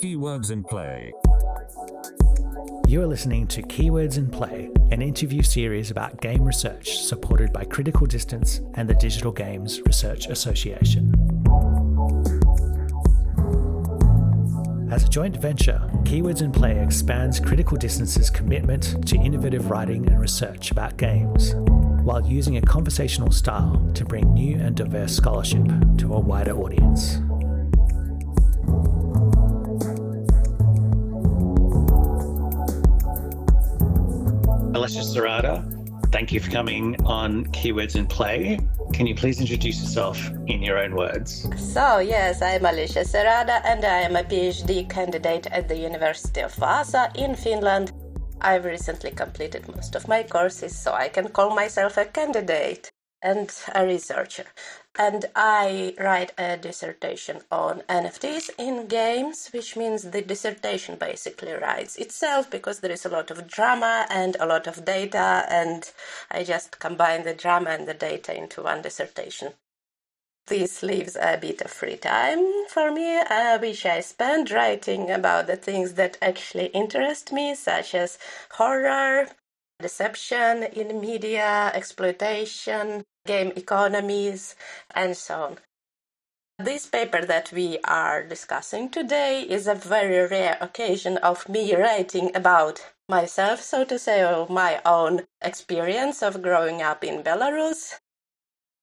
Keywords in Play. You are listening to Keywords in Play, an interview series about game research supported by Critical Distance and the Digital Games Research Association. As a joint venture, Keywords in Play expands Critical Distance's commitment to innovative writing and research about games, while using a conversational style to bring new and diverse scholarship to a wider audience. Alesha Serada, thank you for coming on Keywords in Play. Can you please introduce yourself in your own words? So, yes, I'm Alesha Serada and I am a PhD candidate at the University of Vaasa in Finland. I've recently completed most of my courses, so I can call myself a candidate and a researcher. And I write a dissertation on NFTs in games, which means the dissertation basically writes itself because there is a lot of drama and a lot of data, and I just combine the drama and the data into one dissertation. This leaves a bit of free time for me, uh, which I spend writing about the things that actually interest me, such as horror, deception in media, exploitation, game economies, and so on. This paper that we are discussing today is a very rare occasion of me writing about myself, so to say, or my own experience of growing up in Belarus.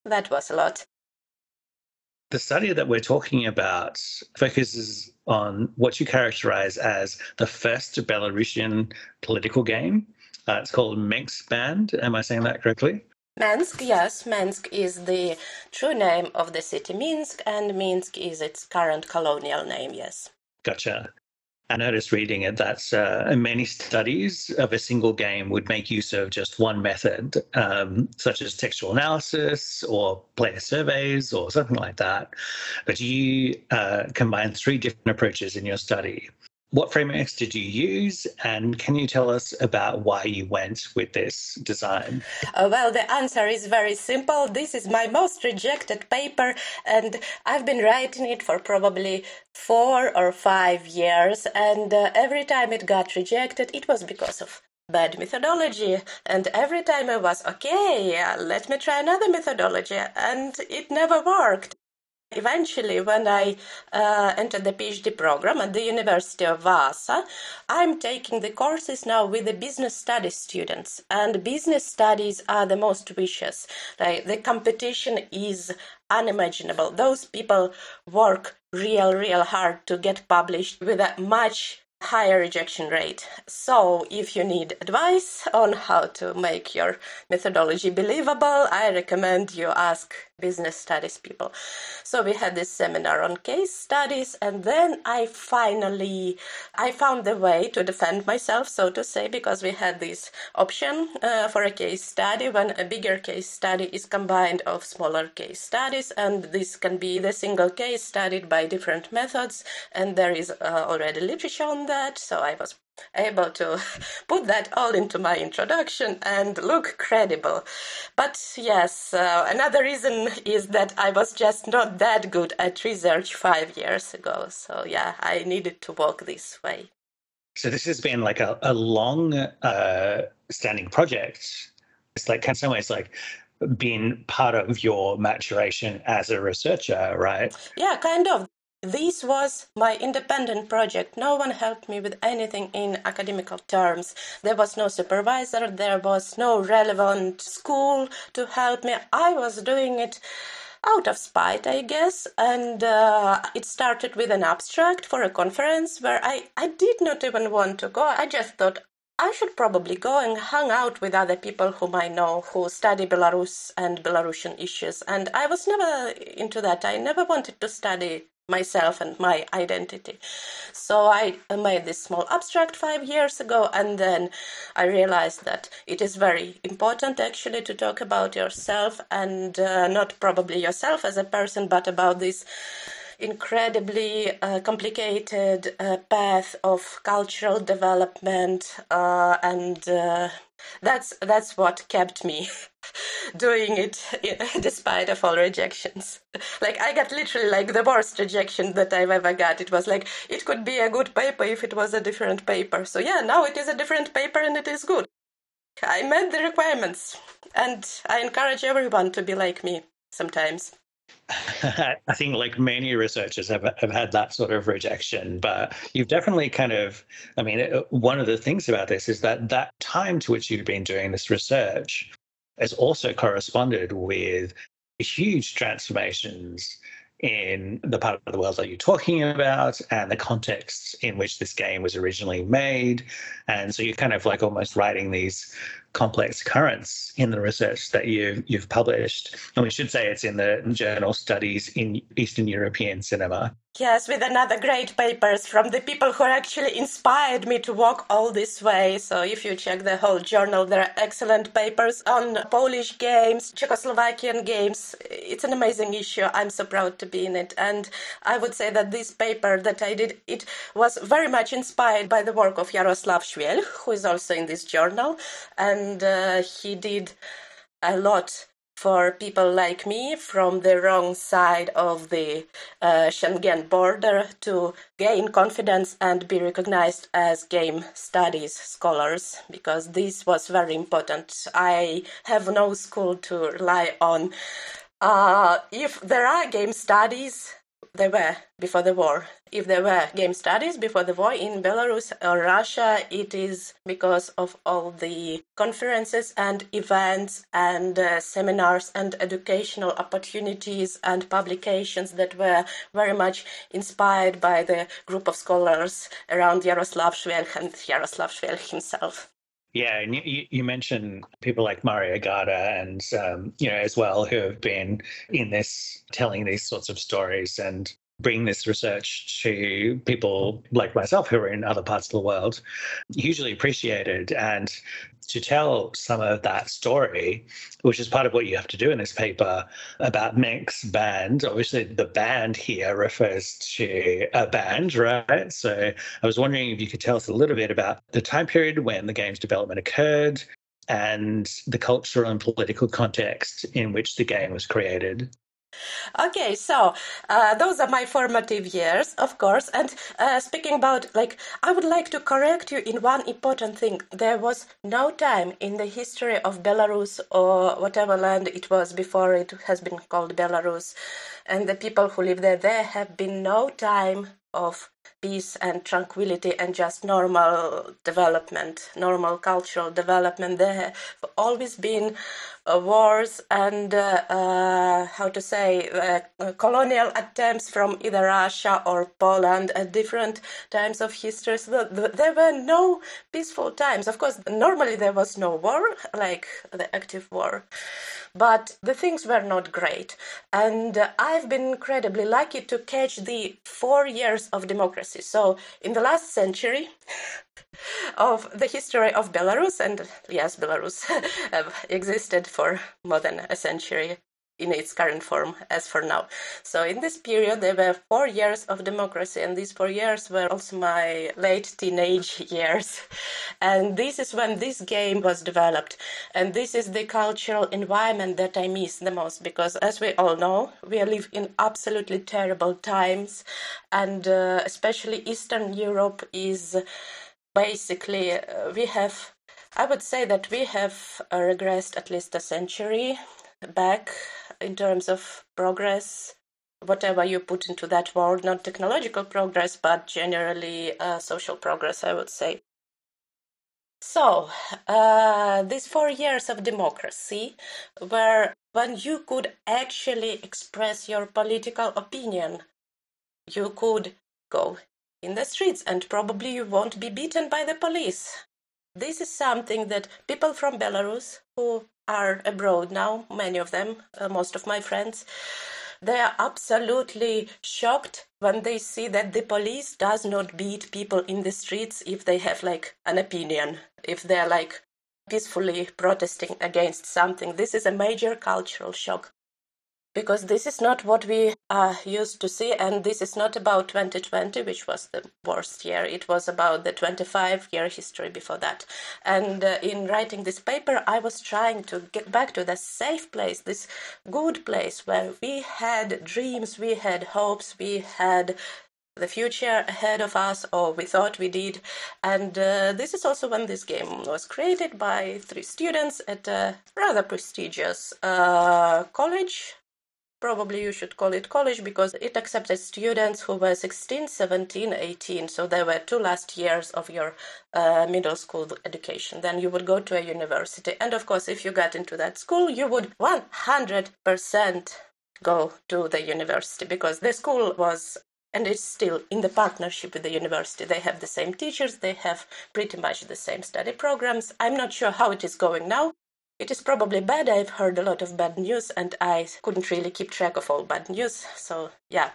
That was a lot. The study that we're talking about focuses on what you characterize as the first Belarusian political game. Uh, it's called Mensk Band. Am I saying that correctly? Mensk, yes, Mensk is the true name of the city Minsk, and Minsk is its current colonial name, yes. Gotcha. I noticed reading it that uh, many studies of a single game would make use of just one method, um, such as textual analysis or player surveys or something like that. But you uh, combine three different approaches in your study. What frameworks did you use, and can you tell us about why you went with this design? Uh, well, the answer is very simple. This is my most rejected paper, and I've been writing it for probably four or five years, and uh, every time it got rejected, it was because of bad methodology. And every time I was, okay, uh, let me try another methodology, and it never worked. Eventually, when I uh, entered the PhD program at the University of Vaasa, I'm taking the courses now with the business studies students, and business studies are the most vicious. Like the competition is unimaginable. Those people work real, real hard to get published with a much higher rejection rate. So, if you need advice on how to make your methodology believable, I recommend you ask business studies people. So we had this seminar on case studies and then I finally I found the way to defend myself so to say because we had this option uh, for a case study when a bigger case study is combined of smaller case studies and this can be the single case studied by different methods and there is uh, already literature on that so I was able to put that all into my introduction and look credible. But yes, uh, another reason is that I was just not that good at research five years ago. So yeah, I needed to walk this way. So this has been like a, a long uh, standing project. It's like in some ways like being part of your maturation as a researcher, right? Yeah, kind of. This was my independent project. No one helped me with anything in academical terms. There was no supervisor, there was no relevant school to help me. I was doing it out of spite, I guess. And uh, it started with an abstract for a conference where I, I did not even want to go. I just thought I should probably go and hang out with other people whom I know who study Belarus and Belarusian issues. And I was never into that. I never wanted to study myself and my identity. So I made this small abstract five years ago, and then I realized that it is very important actually to talk about yourself and uh, not probably yourself as a person, but about this incredibly uh, complicated uh, path of cultural development uh, and uh, that's that's what kept me doing it despite of all rejections. Like I got literally like the worst rejection that I've ever got. It was like it could be a good paper if it was a different paper. So yeah, now it is a different paper and it is good. I met the requirements and I encourage everyone to be like me sometimes. I think, like many researchers, have have had that sort of rejection. But you've definitely kind of, I mean, uh, one of the things about this is that that time to which you've been doing this research has also corresponded with huge transformations in the part of the world that you're talking about and the context in which this game was originally made. And so you're kind of like almost writing these complex currents in the research that you've you've published. And we should say it's in the journal Studies in Eastern European Cinema. Yes, with another great papers from the people who actually inspired me to walk all this way. So if you check the whole journal, there are excellent papers on Polish games, Czechoslovakian games. It's an amazing issue. I'm so proud to be in it. And I would say that this paper that I did, it was very much inspired by the work of Jaroslav Švelch, who is also in this journal. And uh, he did a lot for people like me from the wrong side of the uh, Schengen border to gain confidence and be recognized as game studies scholars because this was very important. I have no school to rely on. Uh, if there are game studies, there were before the war. If there were game studies before the war in Belarus or Russia, it is because of all the conferences and events and uh, seminars and educational opportunities and publications that were very much inspired by the group of scholars around Jaroslav Švelch and Jaroslav Švelch himself. Yeah, and you, you mentioned people like Maria Garda and um, you know as well who have been in this telling these sorts of stories and bring this research to people like myself who are in other parts of the world hugely appreciated. And to tell some of that story, which is part of what you have to do in this paper about Mensk band. Obviously, the band here refers to a band, right? So I was wondering if you could tell us a little bit about the time period when the game's development occurred and the cultural and political context in which the game was created. Okay, so uh, those are my formative years, of course. And uh, speaking about, like, I would like to correct you in one important thing. There was no time in the history of Belarus or whatever land it was before it has been called Belarus, and the people who live there, there have been no time of peace and tranquility and just normal development, normal cultural development. There have always been uh, wars and uh, uh, how to say uh, colonial attempts from either Russia or Poland at different times of history. So there were no peaceful times. Of course, normally there was no war, like the active war but the things were not great. And uh, I've been incredibly lucky to catch the four years of democracy. So, in the last century, of the history of Belarus, and yes, Belarus have existed for more than a century in its current form as for now. So in this period, there were four years of democracy, and these four years were also my late teenage years. And this is when this game was developed. And this is the cultural environment that I miss the most because, as we all know, we live in absolutely terrible times, and uh, especially Eastern Europe is basically, uh, we have I would say that we have uh, regressed at least a century back in terms of progress, whatever you put into that word, not technological progress, but generally uh, social progress, I would say. So, uh, these four years of democracy were when you could actually express your political opinion. You could go in the streets and probably you won't be beaten by the police. This is something that people from Belarus who are abroad now, many of them, uh, most of my friends, they are absolutely shocked when they see that the police does not beat people in the streets if they have like an opinion, if they're like peacefully protesting against something. This is a major cultural shock. Because this is not what we are used to see and this is not about 2020 which was the worst year. It was about the 25 year history before that. And uh, in writing this paper i was trying to get back to the safe place this good place where we had dreams we had hopes we had the future ahead of us, or we thought we did. And uh, this is also when this game was created by three students at a rather prestigious uh, college probably you should call it college because it accepted students who were 16, 17, 18. So they were two last years of your uh, middle school education. Then you would go to a university. And of course, if you got into that school, you would 100% go to the university because the school was and it's still in the partnership with the university. They have the same teachers, they have pretty much the same study programs. I'm not sure how it is going now, it is probably bad. I've heard a lot of bad news and I couldn't really keep track of all bad news. So, yeah.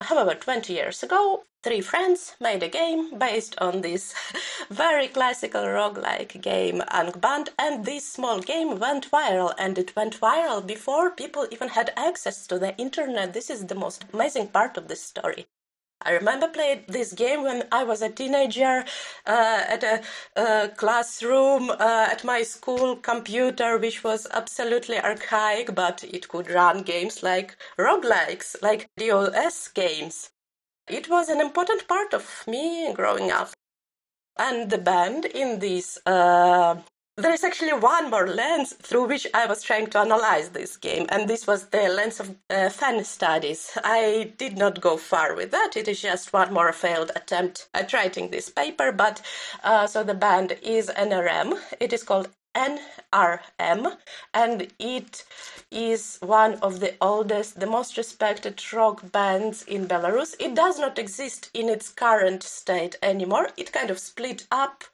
However, 20 years ago, three friends made a game based on this very classical roguelike game Angband, and this small game went viral, and it went viral before people even had access to the internet. This is the most amazing part of this story. I remember playing this game when I was a teenager uh, at a, a classroom uh, at my school computer, which was absolutely archaic, but it could run games like roguelikes, like DOS games. It was an important part of me growing up. And the band in this uh, there is actually one more lens through which I was trying to analyze this game, and this was the lens of uh, fan studies. I did not go far with that. It is just one more failed attempt at writing this paper. But uh, so the band is NRM. It is called NRM, and it is one of the oldest, the most respected rock bands in Belarus. It does not exist in its current state anymore. It kind of split up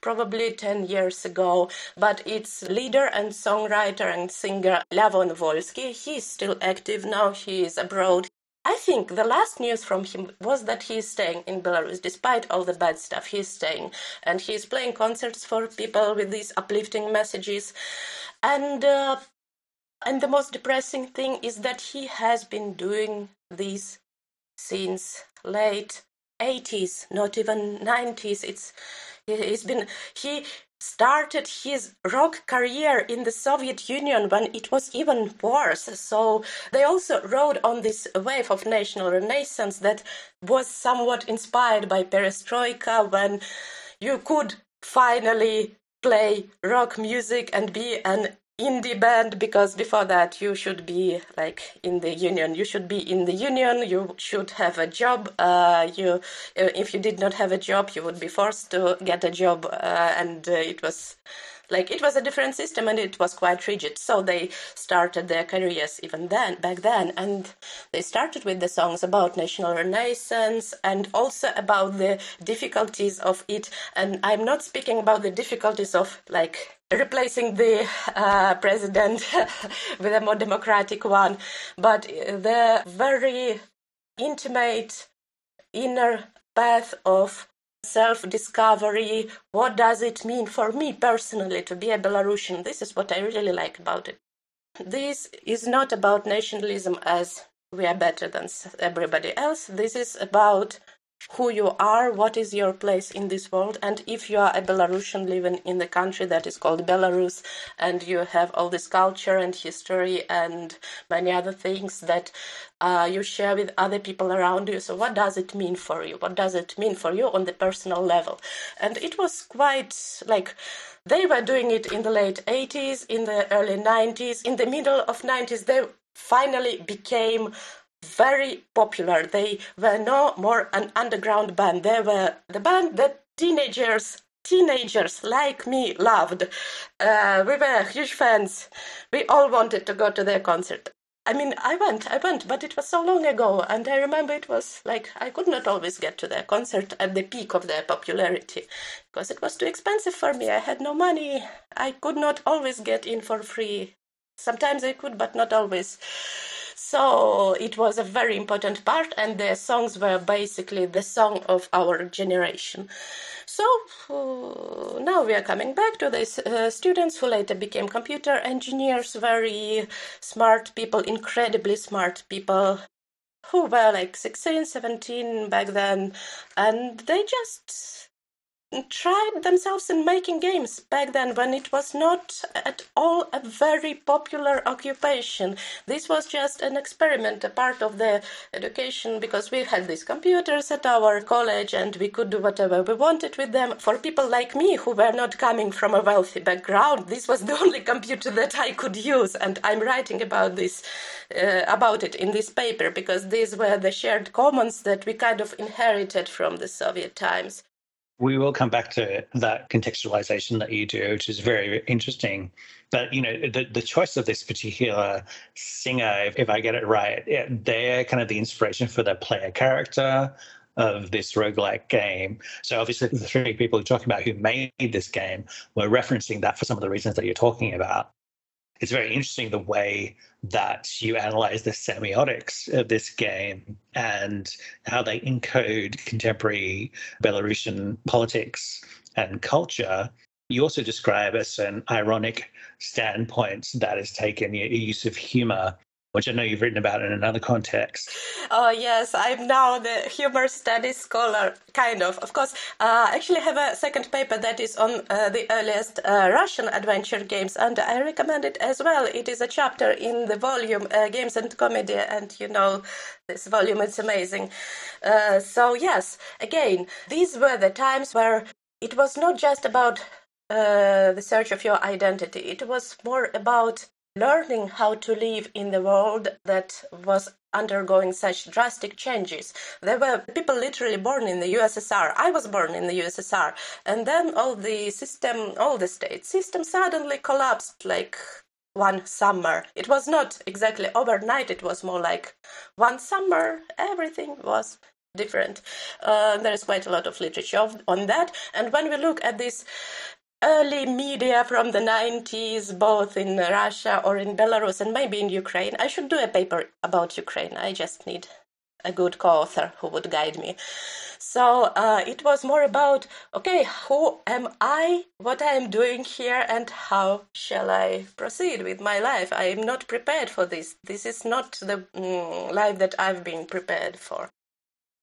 probably 10 years ago, but its leader and songwriter and singer Lavon Volsky, he is still active now. He is abroad. I think the last news from him was that he is staying in Belarus despite all the bad stuff. He is staying and he is playing concerts for people with these uplifting messages. And uh, and the most depressing thing is that he has been doing this since late 80s, not even 90s. It's he's been he started his rock career in the Soviet Union when it was even worse. So they also rode on this wave of national renaissance that was somewhat inspired by perestroika when you could finally play rock music and be an indie band because before that you should be like in the union. You should be in the union. You should have a job. Uh, you uh, if you did not have a job you would be forced to get a job. Uh, and uh, it was like it was a different system and it was quite rigid. So they started their careers even then back then. And they started with the songs about national renaissance and also about the difficulties of it. And i'm not speaking about the difficulties of like replacing the uh, president with a more democratic one, but the very intimate inner path of self discovery. What does it mean for me personally to be a Belarusian? This is what I really like about it. This is not about nationalism as we are better than everybody else. This is about who you are, what is your place in this world, and if you are a Belarusian living in the country that is called Belarus, and you have all this culture and history and many other things that uh, you share with other people around you. So, what does it mean for you? What does it mean for you on the personal level? And it was quite like they were doing it in the late 80s, in the early 90s, in the middle of 90s. They finally became very popular. They were no more an underground band. They were the band that teenagers teenagers like me loved. Uh, we were huge fans. We all wanted to go to their concert. I mean, I went, I went, but it was so long ago, and I remember it was like I could not always get to their concert at the peak of their popularity because it was too expensive for me. I had no money. I could not always get in for free. Sometimes I could, but not always. So it was a very important part, and the songs were basically the song of our generation. So uh, now we are coming back to these uh, students who later became computer engineers, very smart people, incredibly smart people who were like 16, 17 back then, and they just tried themselves in making games back then when it was not at all a very popular occupation. This was just an experiment, a part of the education because we had these computers at our college and we could do whatever we wanted with them. For people like me who were not coming from a wealthy background, this was the only computer that I could use and I'm writing about this uh, about it in this paper because these were the shared commons that we kind of inherited from the Soviet times. We will come back to that contextualization that you do, which is very interesting. But you know, the, the choice of this particular singer, if, if I get it right, they're kind of the inspiration for the player character of this roguelike game. So obviously the three people you're talking about who made this game were referencing that for some of the reasons that you're talking about it's very interesting the way that you analyze the semiotics of this game and how they encode contemporary Belarusian politics and culture. You also describe as an ironic standpoint that is taken, a use of humor which I know you've written about in another context. Oh, yes, I'm now the humor studies scholar, kind of. Of course, uh, I actually have a second paper that is on uh, the earliest uh, Russian adventure games, and I recommend it as well. It is a chapter in the volume uh, Games and Comedy, and you know, this volume is amazing. Uh, so, yes, again, these were the times where it was not just about uh, the search of your identity, it was more about learning how to live in the world that was undergoing such drastic changes. There were people literally born in the USSR. I was born in the USSR. And then all the system, all the state system suddenly collapsed like one summer. It was not exactly overnight, it was more like one summer, everything was different. Uh, there is quite a lot of literature on that. And when we look at this early media from the 90s, both in Russia or in Belarus and maybe in Ukraine. I should do a paper about Ukraine. I just need a good co author who would guide me. So uh, it was more about okay, who am I, what I am doing here, and how shall I proceed with my life? I am not prepared for this. This is not the mm, life that I've been prepared for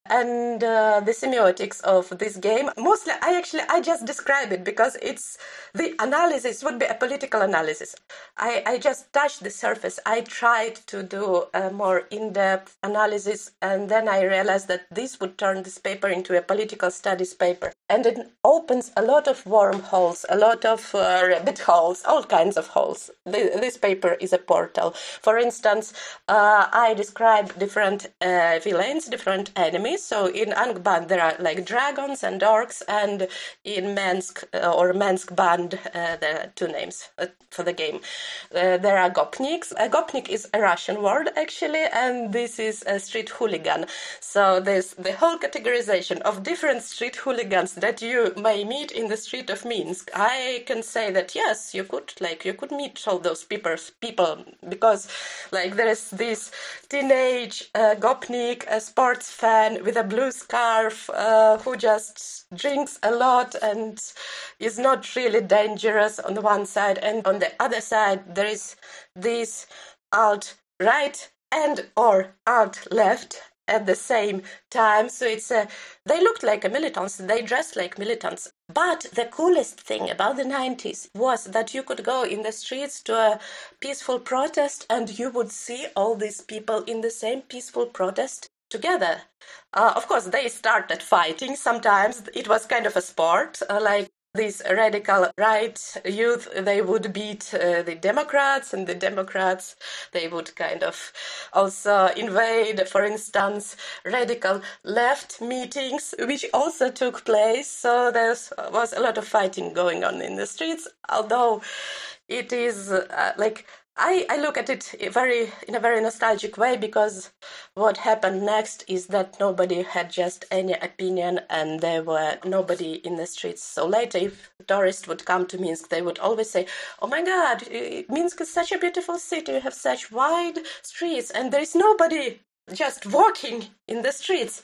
and uh, the semiotics of this game. Mostly i actually i just describe it because it's the analysis would be a political analysis. I, I just touched the surface. I tried to do a more in-depth analysis and then i realized that this would turn this paper into a political studies paper. And it opens a lot of wormholes a lot of uh, rabbit holes all kinds of holes. This paper is a portal. For instance uh, i describe different uh, villains different enemies so in Angband there are like dragons and orcs, and in Mensk uh, or Mensk Band uh, there are two names uh, for the game. Uh, there are gopniks. A gopnik is a Russian word actually, and this is a street hooligan. So there's the whole categorization of different street hooligans that you may meet in the street of Minsk. I can say that yes, you could like you could meet all those people people because like there is this teenage uh, gopnik, a sports fan with a blue scarf uh, who just drinks a lot and is not really dangerous on the one side. And on the other side there is this alt right and or alt left at the same time. So it's a they looked like militants. They dressed like militants. But the coolest thing about the 90s was that you could go in the streets to a peaceful protest and you would see all these people in the same peaceful protest together. Uh, of course, they started fighting. Sometimes it was kind of a sport, uh, like these radical right youth they would beat uh, the democrats and the democrats they would kind of also invade for instance radical left meetings which also took place so there was a lot of fighting going on in the streets although it is uh, like I, I look at it very in a very nostalgic way because what happened next is that nobody had just any opinion and there were nobody in the streets. So later, if tourists would come to Minsk, they would always say, "Oh my God, Minsk is such a beautiful city. You have such wide streets, and there is nobody just walking in the streets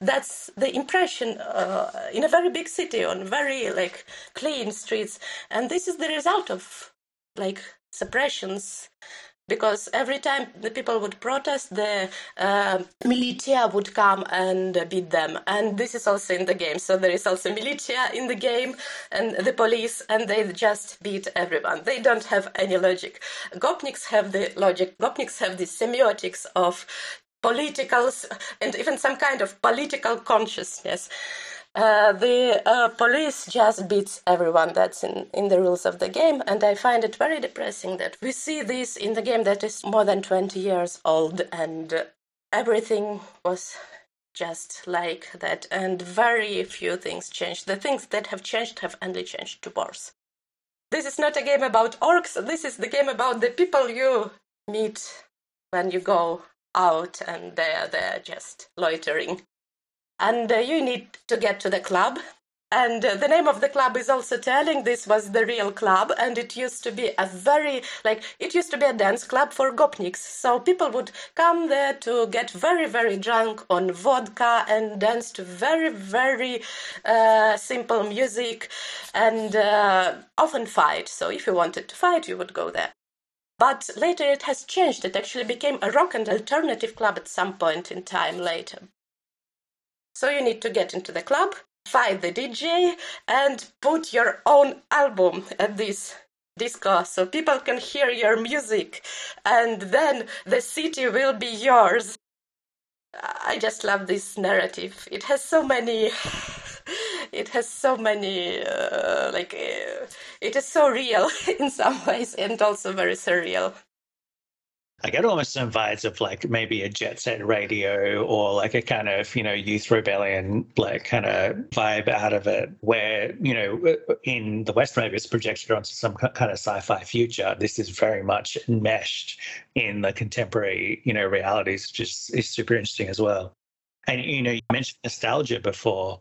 that's the impression uh, in a very big city on very like clean streets and this is the result of like suppressions because every time the people would protest, the uh, militia would come and beat them. And this is also in the game. So there is also militia in the game and the police, and they just beat everyone. They don't have any logic. Gopniks have the logic. Gopniks have the semiotics of politicals and even some kind of political consciousness. Uh, the uh, police just beats everyone that's in, in the rules of the game, and I find it very depressing that we see this in the game that is more than 20 years old, and everything was just like that, and very few things changed. The things that have changed have only changed to worse. This is not a game about orcs, this is the game about the people you meet when you go out and they're there just loitering and uh, you need to get to the club. And uh, the name of the club is also telling this was the real club, and it used to be a very, like, it used to be a dance club for gopniks. So people would come there to get very, very drunk on vodka and dance to very, very uh, simple music and uh, often fight. So if you wanted to fight, you would go there. But later it has changed. It actually became a rock and alternative club at some point in time later. So you need to get into the club, find the DJ, and put your own album at this disco so people can hear your music, and then the city will be yours. I just love this narrative. It has so many. it has so many uh, like uh, it is so real in some ways and also very surreal I get almost some vibes of like maybe a jet set radio or like a kind of, you know, youth rebellion, like kind of vibe out of it, where, you know, in the West, maybe it's projected onto some kind of sci fi future. This is very much enmeshed in the contemporary, you know, realities, which is, is super interesting as well. And, you know, you mentioned nostalgia before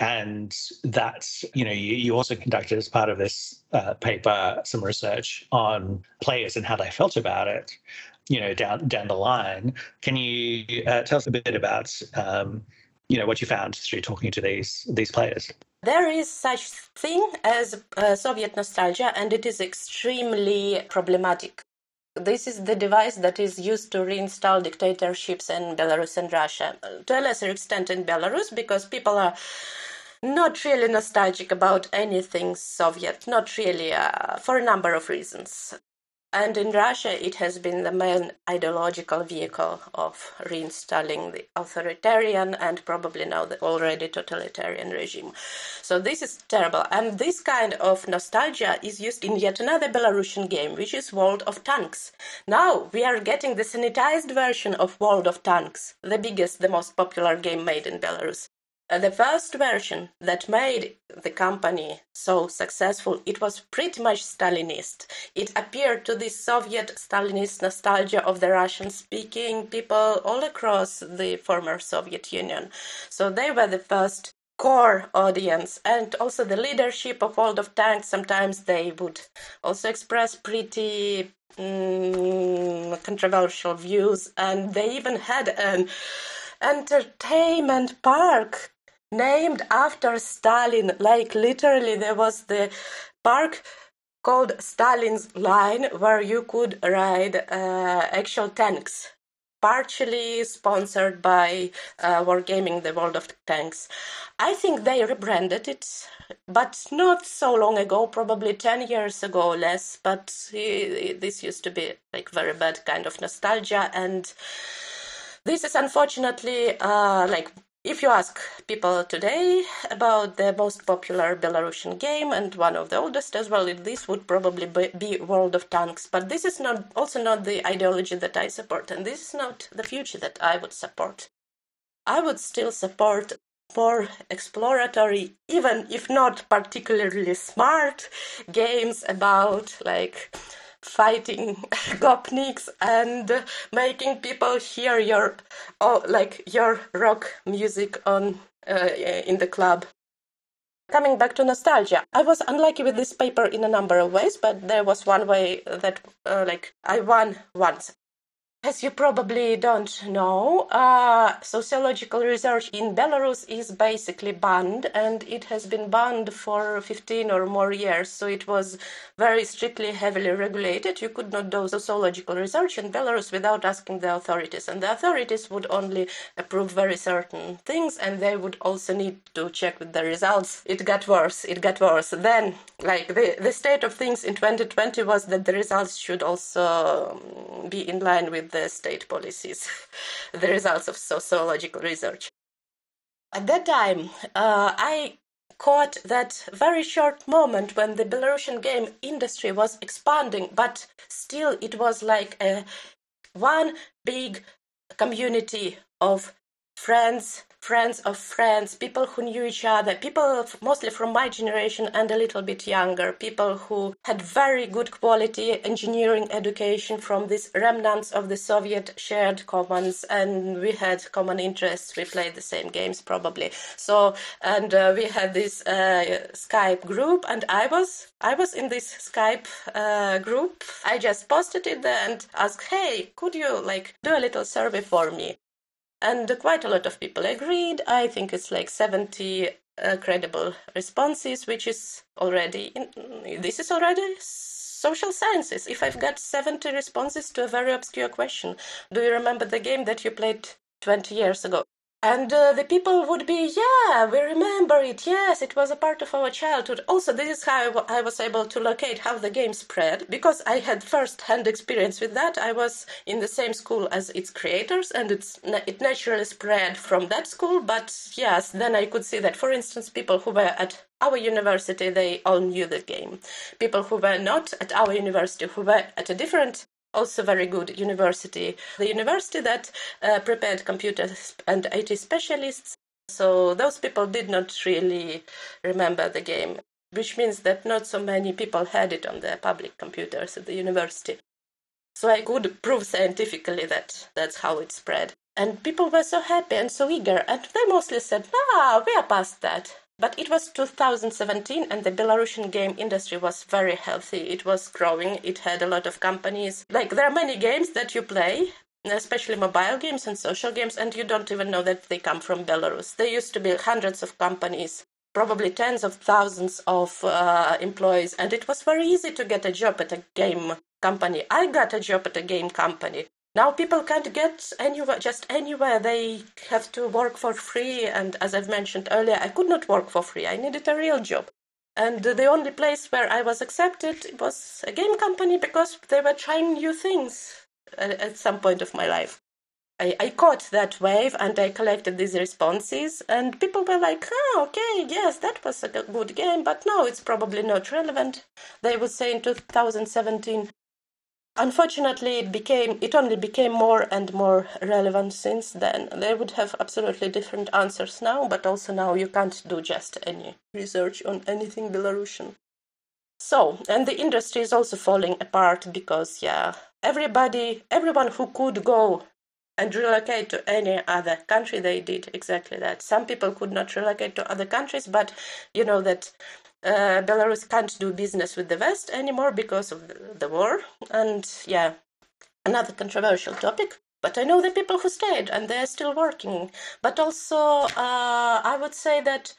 and that's you know you, you also conducted as part of this uh, paper some research on players and how they felt about it you know down down the line. Can you uh, tell us a bit about um, you know what you found through talking to these these players? There is such thing as uh, Soviet nostalgia, and it is extremely problematic. This is the device that is used to reinstall dictatorships in Belarus and Russia, to a lesser extent in Belarus, because people are not really nostalgic about anything Soviet, not really, uh, for a number of reasons. And in Russia, it has been the main ideological vehicle of reinstalling the authoritarian and probably now the already totalitarian regime. So this is terrible. And this kind of nostalgia is used in yet another Belarusian game, which is World of Tanks. Now we are getting the sanitized version of World of Tanks, the biggest, the most popular game made in Belarus. Uh, the first version that made the company so successful it was pretty much stalinist. It appeared to the soviet stalinist nostalgia of the russian speaking people all across the former soviet union. So they were the first core audience and also the leadership of world of tanks sometimes they would also express pretty mm, controversial views and they even had an entertainment park named after Stalin. Like literally, there was the park called Stalin's Line where you could ride uh, actual tanks. Partially sponsored by uh, Wargaming, the World of Tanks. I think they rebranded it, but not so long ago, probably 10 years ago or less. But this used to be like very bad kind of nostalgia. And this is unfortunately uh, like if you ask people today about the most popular Belarusian game and one of the oldest as well, this would probably be World of Tanks. But this is not also not the ideology that I support, and this is not the future that I would support. I would still support more exploratory, even if not particularly smart, games about like fighting gopniks and making people hear your oh like your rock music on uh, in the club. Coming back to nostalgia i was unlucky with this paper in a number of ways but there was one way that uh, like i won once as you probably don't know, uh, sociological research in Belarus is basically banned, and it has been banned for 15 or more years. So it was very strictly, heavily regulated. You could not do sociological research in Belarus without asking the authorities, and the authorities would only approve very certain things, and they would also need to check with the results. It got worse. It got worse. Then, like the the state of things in 2020 was that the results should also um, be in line with the state policies, the results of sociological research. At that time, uh, I caught that very short moment when the Belarusian game industry was expanding, but still it was like a one big community of friends friends of friends, people who knew each other, people mostly from my generation and a little bit younger, people who had very good quality engineering education from these remnants of the Soviet shared commons, and we had common interests. We played the same games probably. So, and uh, we had this uh, Skype group, and I was I was in this Skype uh, group. I just posted it there and asked, "Hey, could you like do a little survey for me?" And quite a lot of people agreed. I think it's like 70 uh, credible responses, which is already in, this is already social sciences. If I've got 70 responses to a very obscure question, do you remember the game that you played 20 years ago? And uh, the people would be, yeah, we remember it. Yes, it was a part of our childhood. Also, this is how I was able to locate how the game spread because I had first-hand experience with that. I was in the same school as its creators, and it's it naturally spread from that school. But yes, then I could see that, for instance, people who were at our university, they all knew the game. People who were not at our university, who were at a different also very good university. The university that uh, prepared computer and IT specialists. So those people did not really remember the game, which means that not so many people had it on their public computers at the university. So I could prove scientifically that that's how it spread. And people were so happy and so eager, and they mostly said, ah, we are past that. But it was 2017 and the Belarusian game industry was very healthy. It was growing. It had a lot of companies. Like there are many games that you play, especially mobile games and social games, and you don't even know that they come from Belarus. There used to be hundreds of companies, probably tens of thousands of uh, employees, and it was very easy to get a job at a game company. I got a job at a game company. Now people can't get anywhere, just anywhere. They have to work for free. And as I've mentioned earlier, I could not work for free. I needed a real job. And the only place where I was accepted was a game company because they were trying new things uh, at some point of my life. I, I caught that wave and I collected these responses, and people were like, oh, okay, yes, that was a good game, but no, it's probably not relevant. They would say in 2017, Unfortunately, it became it only became more and more relevant since then. They would have absolutely different answers now, but also now you can't do just any research on anything Belarusian. So, and the industry is also falling apart because, yeah, everybody, everyone who could go and relocate to any other country, they did exactly that. Some people could not relocate to other countries, but you know that uh, Belarus can't do business with the West anymore because of the, war. And yeah, another controversial topic. But I know the people who stayed and they're still working. But also, uh, I would say that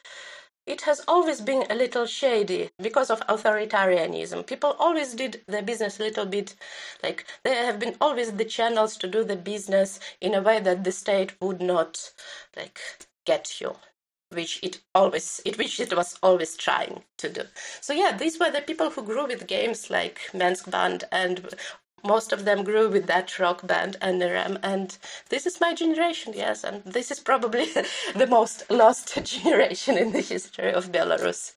it has always been a little shady because of authoritarianism. People always did their business a little bit like there have been always the channels to do the business in a way that the state would not like get you which it always it which it was always trying to do. So yeah, these were the people who grew with games like Mensk Band and most of them grew with that rock band NRM and this is my generation, yes, and this is probably the most lost generation in the history of Belarus.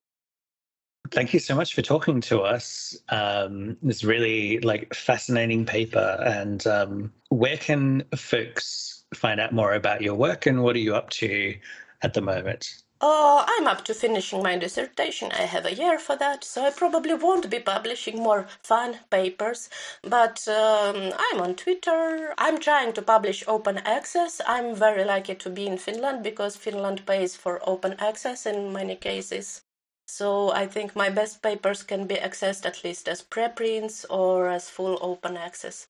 Thank you so much for talking to us. Um, this really like fascinating paper. And um, where can folks find out more about your work and what are you up to at the moment? Oh, I'm up to finishing my dissertation. I have a year for that, so I probably won't be publishing more fun papers. But um, I'm on Twitter. I'm trying to publish open access. I'm very lucky to be in Finland because Finland pays for open access in many cases. So I think my best papers can be accessed at least as preprints or as full open access.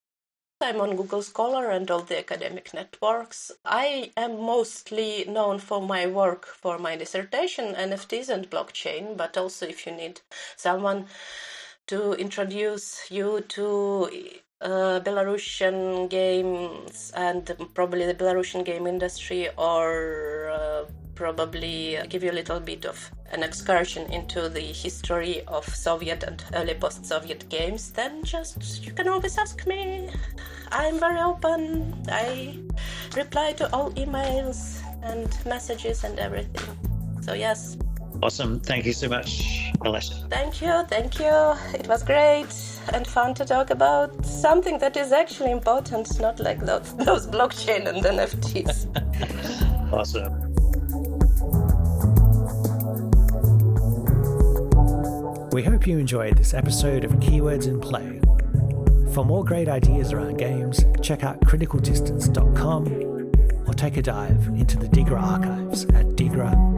I'm on Google Scholar and all the academic networks. I am mostly known for my work for my dissertation, NFTs and blockchain, but also if you need someone to introduce you to uh, Belarusian games and probably the Belarusian game industry or uh, probably give you a little bit of an excursion into the history of Soviet and early post Soviet games, then just you can always ask me. I'm very open. I reply to all emails and messages and everything. So, yes. Awesome. Thank you so much, Melissa. Thank you. Thank you. It was great and fun to talk about something that is actually important, not like those, those blockchain and NFTs. awesome. We hope you enjoyed this episode of Keywords in Play. For more great ideas around games, check out criticaldistance.com or take a dive into the DiGRA archives at digra.org.